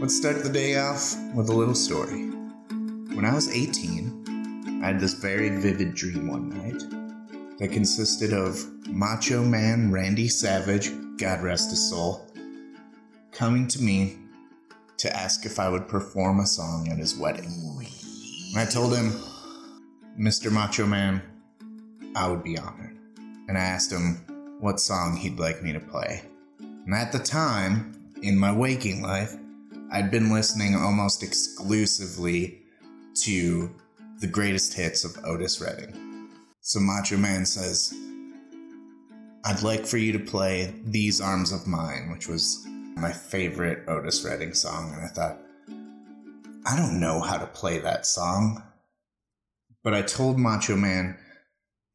Let's start the day off with a little story. When I was 18, I had this very vivid dream one night that consisted of Macho Man Randy Savage, God rest his soul, coming to me to ask if I would perform a song at his wedding. And I told him, Mr. Macho Man, I would be honored. And I asked him what song he'd like me to play. And at the time, in my waking life, I'd been listening almost exclusively to the greatest hits of Otis Redding. So Macho Man says, I'd like for you to play These Arms of Mine, which was my favorite Otis Redding song. And I thought, I don't know how to play that song. But I told Macho Man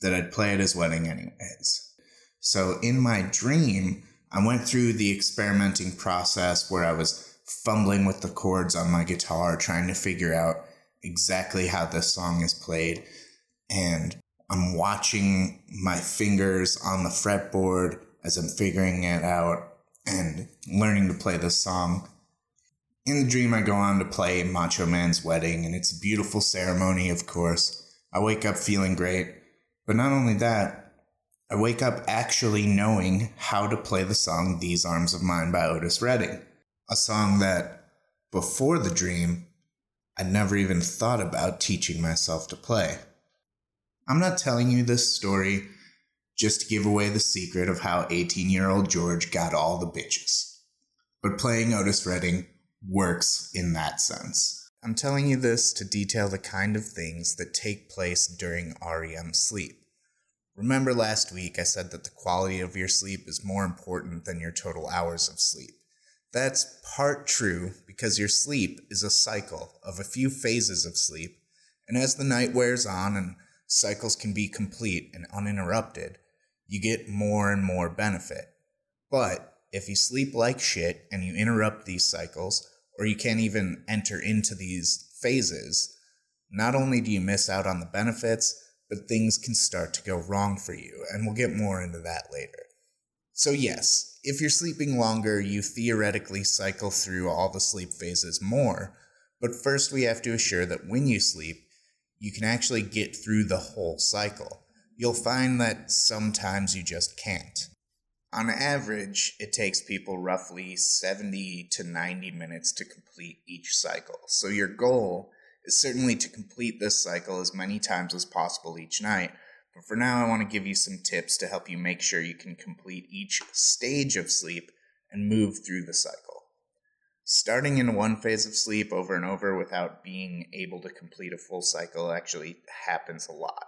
that I'd play at his wedding anyways. So in my dream, I went through the experimenting process where I was fumbling with the chords on my guitar, trying to figure out exactly how this song is played. And I'm watching my fingers on the fretboard as I'm figuring it out and learning to play this song. In the dream, I go on to play Macho Man's wedding, and it's a beautiful ceremony, of course. I wake up feeling great. But not only that, I wake up actually knowing how to play the song These Arms of Mine by Otis Redding, a song that before the dream, I'd never even thought about teaching myself to play. I'm not telling you this story just to give away the secret of how 18 year old George got all the bitches. But playing Otis Redding works in that sense. I'm telling you this to detail the kind of things that take place during REM sleep. Remember last week I said that the quality of your sleep is more important than your total hours of sleep. That's part true because your sleep is a cycle of a few phases of sleep, and as the night wears on and cycles can be complete and uninterrupted, you get more and more benefit. But if you sleep like shit and you interrupt these cycles, or you can't even enter into these phases, not only do you miss out on the benefits, but things can start to go wrong for you, and we'll get more into that later. So, yes, if you're sleeping longer, you theoretically cycle through all the sleep phases more, but first we have to assure that when you sleep, you can actually get through the whole cycle you'll find that sometimes you just can't. On average, it takes people roughly 70 to 90 minutes to complete each cycle. So your goal is certainly to complete this cycle as many times as possible each night. But for now, I want to give you some tips to help you make sure you can complete each stage of sleep and move through the cycle. Starting in one phase of sleep over and over without being able to complete a full cycle actually happens a lot.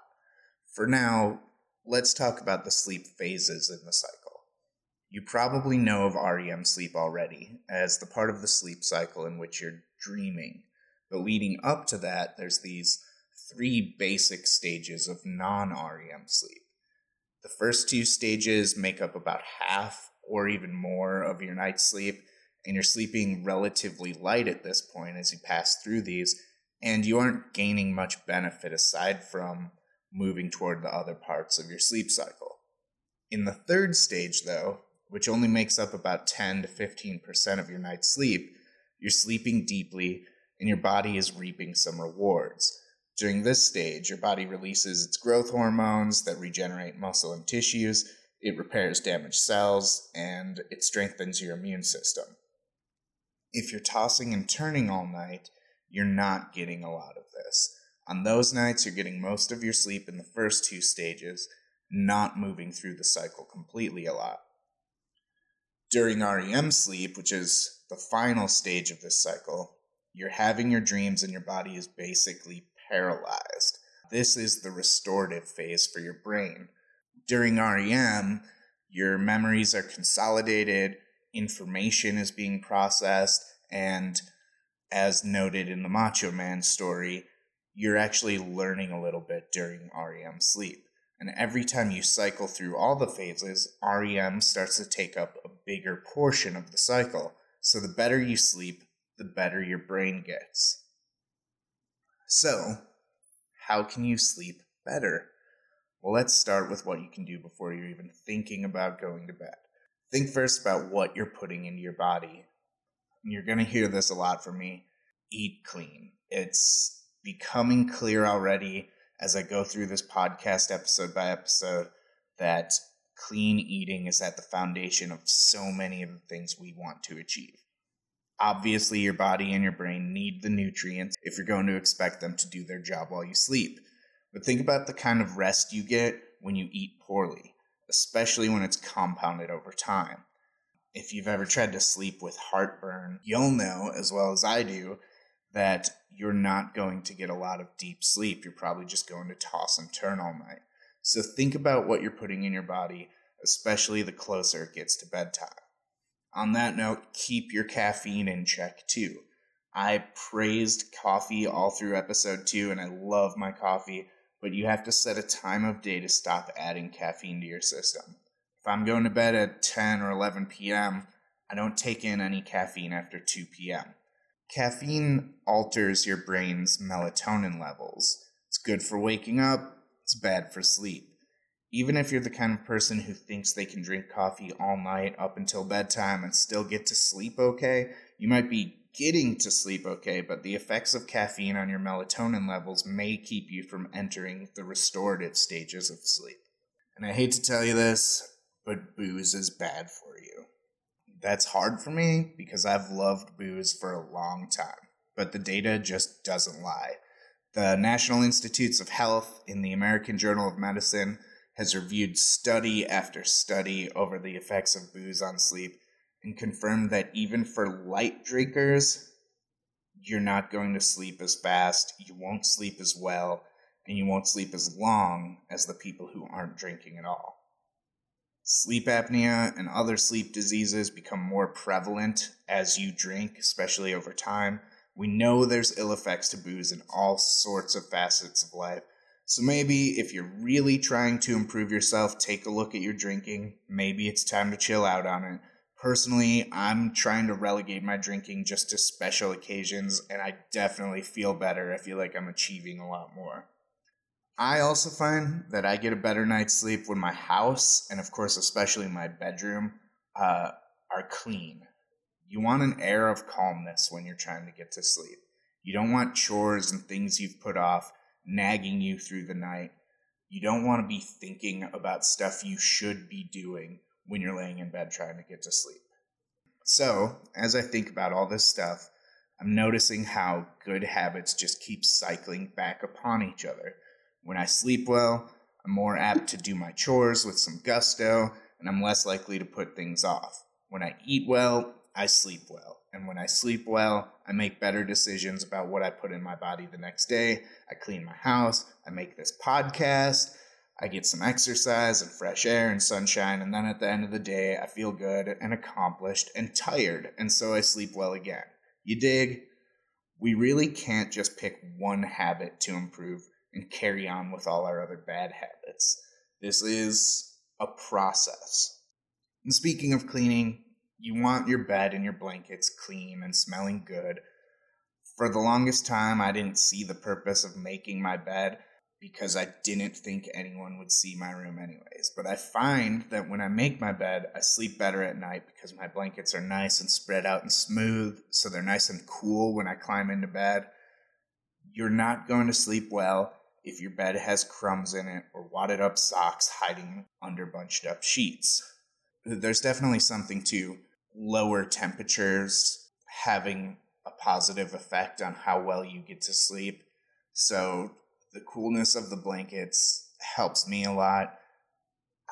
For now, let's talk about the sleep phases in the cycle. You probably know of REM sleep already, as the part of the sleep cycle in which you're dreaming. But leading up to that, there's these three basic stages of non REM sleep. The first two stages make up about half or even more of your night's sleep, and you're sleeping relatively light at this point as you pass through these, and you aren't gaining much benefit aside from moving toward the other parts of your sleep cycle. In the third stage, though, which only makes up about 10 to 15% of your night's sleep, you're sleeping deeply and your body is reaping some rewards. During this stage, your body releases its growth hormones that regenerate muscle and tissues, it repairs damaged cells, and it strengthens your immune system. If you're tossing and turning all night, you're not getting a lot of this. On those nights, you're getting most of your sleep in the first two stages, not moving through the cycle completely a lot. During REM sleep, which is the final stage of this cycle, you're having your dreams and your body is basically paralyzed. This is the restorative phase for your brain. During REM, your memories are consolidated, information is being processed, and as noted in the Macho Man story, you're actually learning a little bit during REM sleep. And every time you cycle through all the phases, REM starts to take up a bigger portion of the cycle. So the better you sleep, the better your brain gets. So, how can you sleep better? Well, let's start with what you can do before you're even thinking about going to bed. Think first about what you're putting into your body. you're going to hear this a lot from me eat clean. It's becoming clear already as I go through this podcast episode by episode that clean eating is at the foundation of so many of the things we want to achieve. Obviously, your body and your brain need the nutrients if you're going to expect them to do their job while you sleep. But think about the kind of rest you get when you eat poorly, especially when it's compounded over time. If you've ever tried to sleep with heartburn, you'll know, as well as I do, that you're not going to get a lot of deep sleep. You're probably just going to toss and turn all night. So think about what you're putting in your body, especially the closer it gets to bedtime. On that note, keep your caffeine in check too. I praised coffee all through episode two, and I love my coffee, but you have to set a time of day to stop adding caffeine to your system. If I'm going to bed at 10 or 11 p.m., I don't take in any caffeine after 2 p.m. Caffeine alters your brain's melatonin levels. It's good for waking up, it's bad for sleep. Even if you're the kind of person who thinks they can drink coffee all night up until bedtime and still get to sleep okay, you might be getting to sleep okay, but the effects of caffeine on your melatonin levels may keep you from entering the restorative stages of sleep. And I hate to tell you this, but booze is bad for you. That's hard for me because I've loved booze for a long time, but the data just doesn't lie. The National Institutes of Health in the American Journal of Medicine has reviewed study after study over the effects of booze on sleep and confirmed that even for light drinkers, you're not going to sleep as fast, you won't sleep as well, and you won't sleep as long as the people who aren't drinking at all. Sleep apnea and other sleep diseases become more prevalent as you drink, especially over time. We know there's ill effects to booze in all sorts of facets of life, so maybe if you're really trying to improve yourself, take a look at your drinking. Maybe it's time to chill out on it. Personally, I'm trying to relegate my drinking just to special occasions, and I definitely feel better. I feel like I'm achieving a lot more. I also find that I get a better night's sleep when my house, and of course, especially my bedroom, uh, are clean. You want an air of calmness when you're trying to get to sleep. You don't want chores and things you've put off nagging you through the night. You don't want to be thinking about stuff you should be doing when you're laying in bed trying to get to sleep. So, as I think about all this stuff, I'm noticing how good habits just keep cycling back upon each other. When I sleep well, I'm more apt to do my chores with some gusto, and I'm less likely to put things off. When I eat well, I sleep well. And when I sleep well, I make better decisions about what I put in my body the next day. I clean my house. I make this podcast. I get some exercise and fresh air and sunshine. And then at the end of the day, I feel good and accomplished and tired. And so I sleep well again. You dig? We really can't just pick one habit to improve and carry on with all our other bad habits. This is a process. And speaking of cleaning, you want your bed and your blankets clean and smelling good. For the longest time, I didn't see the purpose of making my bed because I didn't think anyone would see my room anyways. But I find that when I make my bed, I sleep better at night because my blankets are nice and spread out and smooth, so they're nice and cool when I climb into bed. You're not going to sleep well if your bed has crumbs in it or wadded up socks hiding under bunched up sheets. There's definitely something to lower temperatures having a positive effect on how well you get to sleep. So the coolness of the blankets helps me a lot.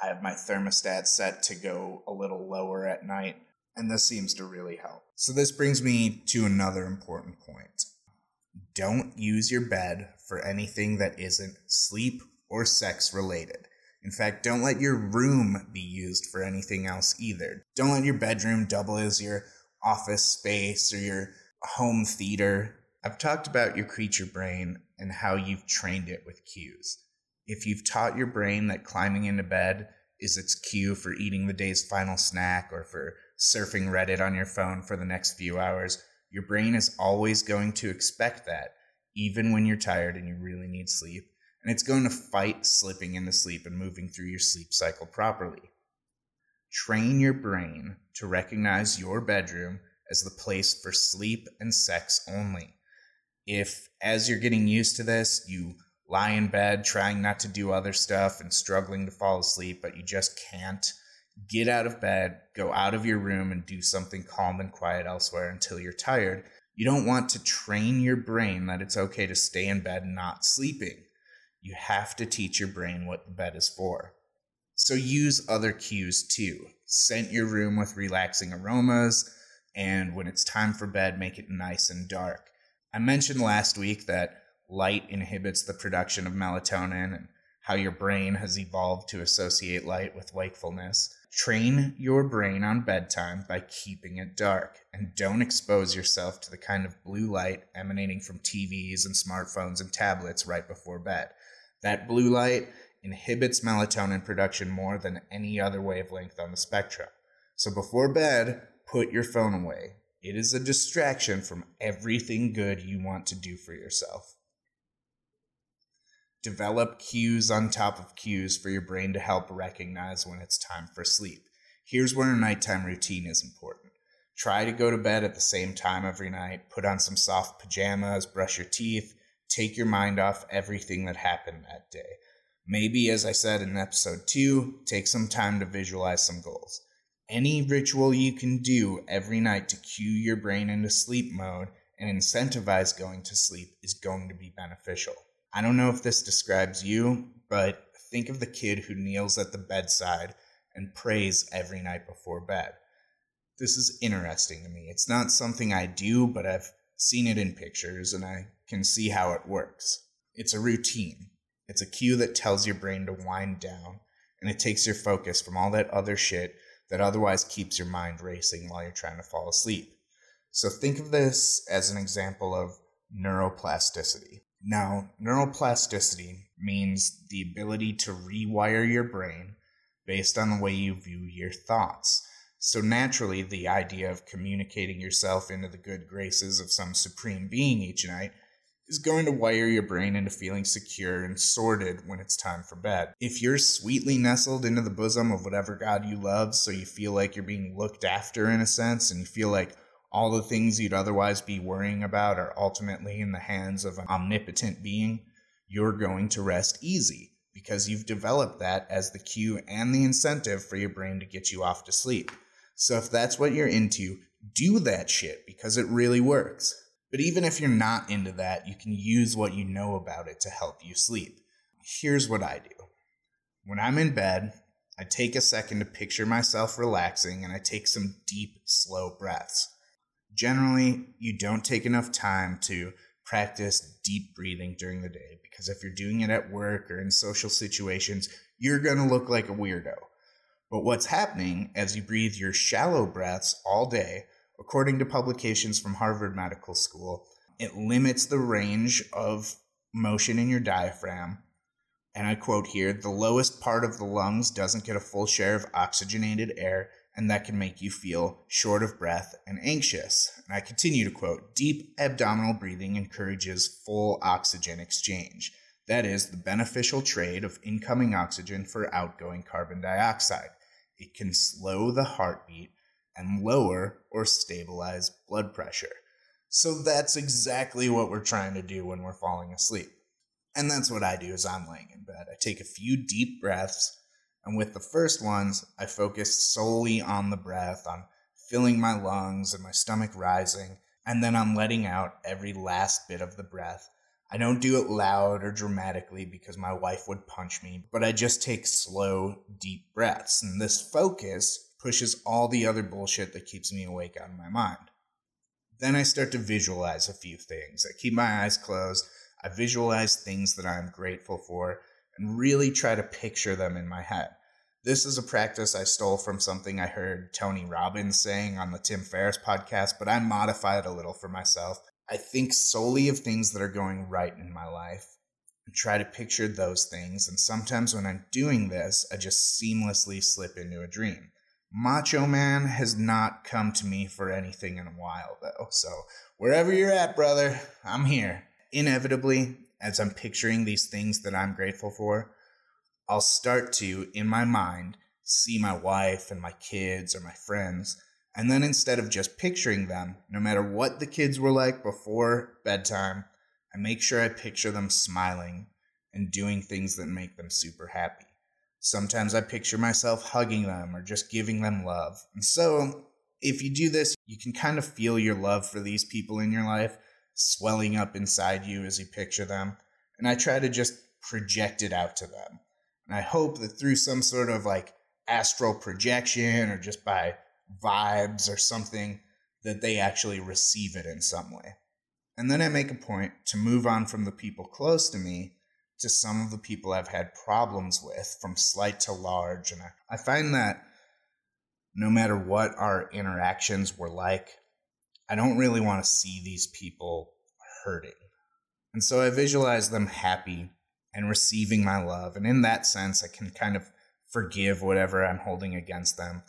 I have my thermostat set to go a little lower at night, and this seems to really help. So, this brings me to another important point. Don't use your bed for anything that isn't sleep or sex related. In fact, don't let your room be used for anything else either. Don't let your bedroom double as your office space or your home theater. I've talked about your creature brain and how you've trained it with cues. If you've taught your brain that climbing into bed is its cue for eating the day's final snack or for surfing Reddit on your phone for the next few hours, your brain is always going to expect that, even when you're tired and you really need sleep and it's going to fight slipping into sleep and moving through your sleep cycle properly. Train your brain to recognize your bedroom as the place for sleep and sex only. If, as you're getting used to this, you lie in bed trying not to do other stuff and struggling to fall asleep, but you just can't, get out of bed, go out of your room, and do something calm and quiet elsewhere until you're tired. You don't want to train your brain that it's okay to stay in bed not sleeping. You have to teach your brain what the bed is for. So use other cues too. Scent your room with relaxing aromas, and when it's time for bed, make it nice and dark. I mentioned last week that light inhibits the production of melatonin and how your brain has evolved to associate light with wakefulness. Train your brain on bedtime by keeping it dark and don't expose yourself to the kind of blue light emanating from TVs and smartphones and tablets right before bed. That blue light inhibits melatonin production more than any other wavelength on the spectrum. So before bed, put your phone away. It is a distraction from everything good you want to do for yourself. Develop cues on top of cues for your brain to help recognize when it's time for sleep. Here's where a nighttime routine is important. Try to go to bed at the same time every night, put on some soft pajamas, brush your teeth, take your mind off everything that happened that day. Maybe, as I said in episode 2, take some time to visualize some goals. Any ritual you can do every night to cue your brain into sleep mode and incentivize going to sleep is going to be beneficial. I don't know if this describes you, but think of the kid who kneels at the bedside and prays every night before bed. This is interesting to me. It's not something I do, but I've seen it in pictures and I can see how it works. It's a routine. It's a cue that tells your brain to wind down, and it takes your focus from all that other shit that otherwise keeps your mind racing while you're trying to fall asleep. So think of this as an example of neuroplasticity. Now, neuroplasticity means the ability to rewire your brain based on the way you view your thoughts. So naturally, the idea of communicating yourself into the good graces of some supreme being each night is going to wire your brain into feeling secure and sorted when it's time for bed. If you're sweetly nestled into the bosom of whatever God you love, so you feel like you're being looked after in a sense, and you feel like all the things you'd otherwise be worrying about are ultimately in the hands of an omnipotent being, you're going to rest easy because you've developed that as the cue and the incentive for your brain to get you off to sleep. So if that's what you're into, do that shit because it really works. But even if you're not into that, you can use what you know about it to help you sleep. Here's what I do when I'm in bed, I take a second to picture myself relaxing and I take some deep, slow breaths. Generally, you don't take enough time to practice deep breathing during the day because if you're doing it at work or in social situations, you're going to look like a weirdo. But what's happening as you breathe your shallow breaths all day according to publications from Harvard Medical School, it limits the range of motion in your diaphragm. And I quote here the lowest part of the lungs doesn't get a full share of oxygenated air, and that can make you feel short of breath and anxious. And I continue to quote deep abdominal breathing encourages full oxygen exchange. That is the beneficial trade of incoming oxygen for outgoing carbon dioxide. It can slow the heartbeat and lower or stabilize blood pressure. So that's exactly what we're trying to do when we're falling asleep. And that's what I do as I'm laying in bed. I take a few deep breaths, and with the first ones, I focus solely on the breath, on filling my lungs and my stomach rising, and then on letting out every last bit of the breath. I don't do it loud or dramatically because my wife would punch me, but I just take slow, deep breaths. And this focus pushes all the other bullshit that keeps me awake out of my mind. Then I start to visualize a few things. I keep my eyes closed, I visualize things that I'm grateful for, and really try to picture them in my head. This is a practice I stole from something I heard Tony Robbins saying on the Tim Ferriss podcast, but I modify it a little for myself. I think solely of things that are going right in my life and try to picture those things. And sometimes when I'm doing this, I just seamlessly slip into a dream. Macho Man has not come to me for anything in a while, though. So, wherever you're at, brother, I'm here. Inevitably, as I'm picturing these things that I'm grateful for, I'll start to, in my mind, see my wife and my kids or my friends, And then instead of just picturing them, no matter what the kids were like before bedtime, I make sure I picture them smiling and doing things that make them super happy. Sometimes I picture myself hugging them or just giving them love. And so, if you do this, you can kind of feel your love for these people in your life swelling up inside you as you picture them. And I try to just project it out to them. And I hope that through some sort of like astral projection or just by vibes or something, that they actually receive it in some way. And then I make a point to move on from the people close to me to some of the people I've had problems with, from slight to large. And I, I find that no matter what our interactions were like, I don't really want to see these people hurting. And so I visualize them happy and receiving my love. And in that sense, I can kind of forgive whatever I'm holding against them.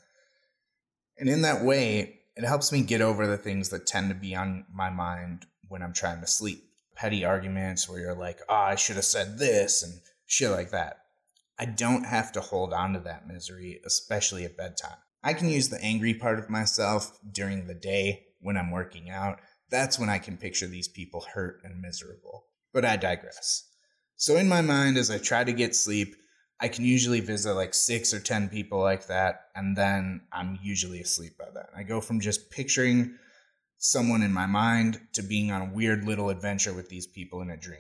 And in that way, it helps me get over the things that tend to be on my mind when I'm trying to sleep petty arguments where you're like, oh, I should have said this and shit like that. I don't have to hold on to that misery, especially at bedtime. I can use the angry part of myself during the day when I'm working out. That's when I can picture these people hurt and miserable. But I digress. So, in my mind, as I try to get sleep, I can usually visit like six or 10 people like that, and then I'm usually asleep by then. I go from just picturing someone in my mind to being on a weird little adventure with these people in a dream.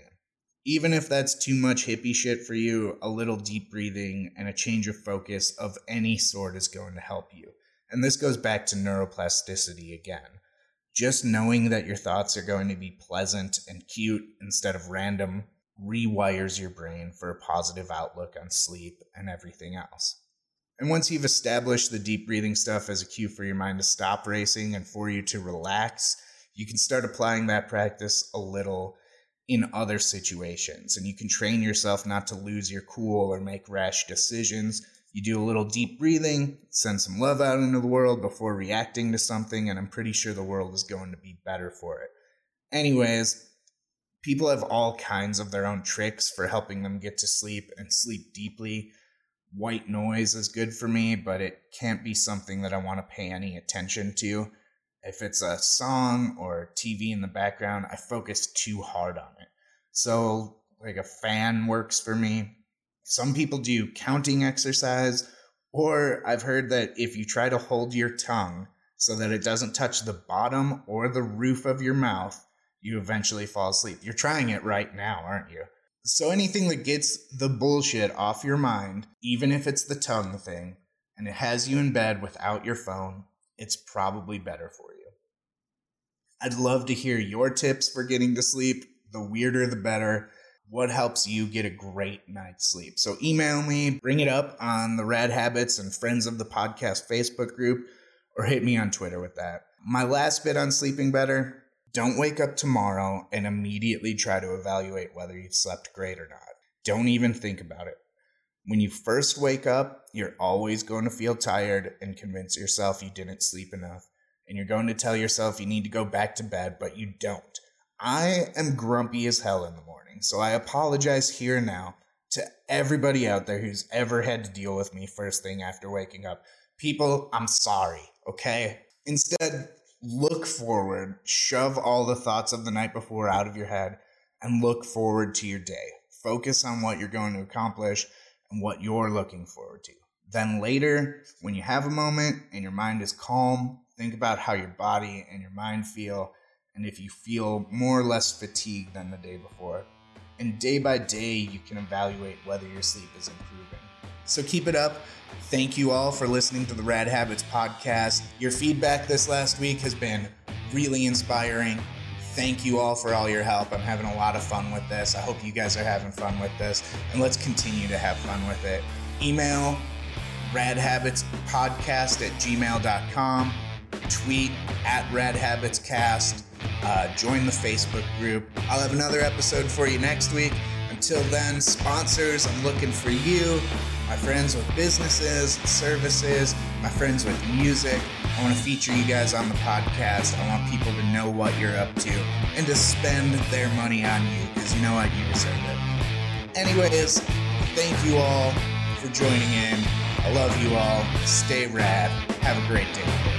Even if that's too much hippie shit for you, a little deep breathing and a change of focus of any sort is going to help you. And this goes back to neuroplasticity again. Just knowing that your thoughts are going to be pleasant and cute instead of random rewires your brain for a positive outlook on sleep and everything else. And once you've established the deep breathing stuff as a cue for your mind to stop racing and for you to relax, you can start applying that practice a little in other situations. And you can train yourself not to lose your cool or make rash decisions. You do a little deep breathing, send some love out into the world before reacting to something, and I'm pretty sure the world is going to be better for it. Anyways, people have all kinds of their own tricks for helping them get to sleep and sleep deeply white noise is good for me, but it can't be something that I want to pay any attention to. If it's a song or TV in the background, I focus too hard on it. So, like a fan works for me. Some people do counting exercise, or I've heard that if you try to hold your tongue so that it doesn't touch the bottom or the roof of your mouth, you eventually fall asleep. You're trying it right now, aren't you? So anything that gets the bullshit off your mind, even if it's the tongue thing, and it has you in bed without your phone, it's probably better for you. I'd love to hear your tips for getting to sleep. The weirder, the better. What helps you get a great night's sleep? So email me, bring it up on the Rad Habits and Friends of the Podcast Facebook group, or hit me on Twitter with that. My last bit on sleeping better don't wake up tomorrow and immediately try to evaluate whether you've slept great or not. Don't even think about it. When you first wake up, you're always going to feel tired and convince yourself you didn't sleep enough. And you're going to tell yourself you need to go back to bed, but you don't. I am grumpy as hell in the morning, so I apologize here and now to everybody out there who's ever had to deal with me first thing after waking up. People, I'm sorry, okay? Instead, look forward, shove all the thoughts of the night before out of your head, and look forward to your day. Focus on what you're going to accomplish and what you're looking forward to. Then later, when you have a moment and your mind is calm, think about how your body and your mind feel, and if you feel more or less fatigued than the day before. And day by day, you can evaluate whether your sleep is improving. So keep it up. Thank you all for listening to the Rad Habits podcast. Your feedback this last week has been really inspiring. Thank you all for all your help. I'm having a lot of fun with this. I hope you guys are having fun with this, and let's continue to have fun with it. Email radhabitspodcast at gmail.com, tweet at radhabitscast, uh, join the Facebook group. I'll have another episode for you next week. Until then, sponsors, I'm looking for you my friends with businesses, services, my friends with music. I want to feature you guys on the podcast. I want people to know what you're up to and to spend their money on you because you know what? You deserve it. Anyways, thank you all for joining in. I love you all. Stay rad. Have a great day.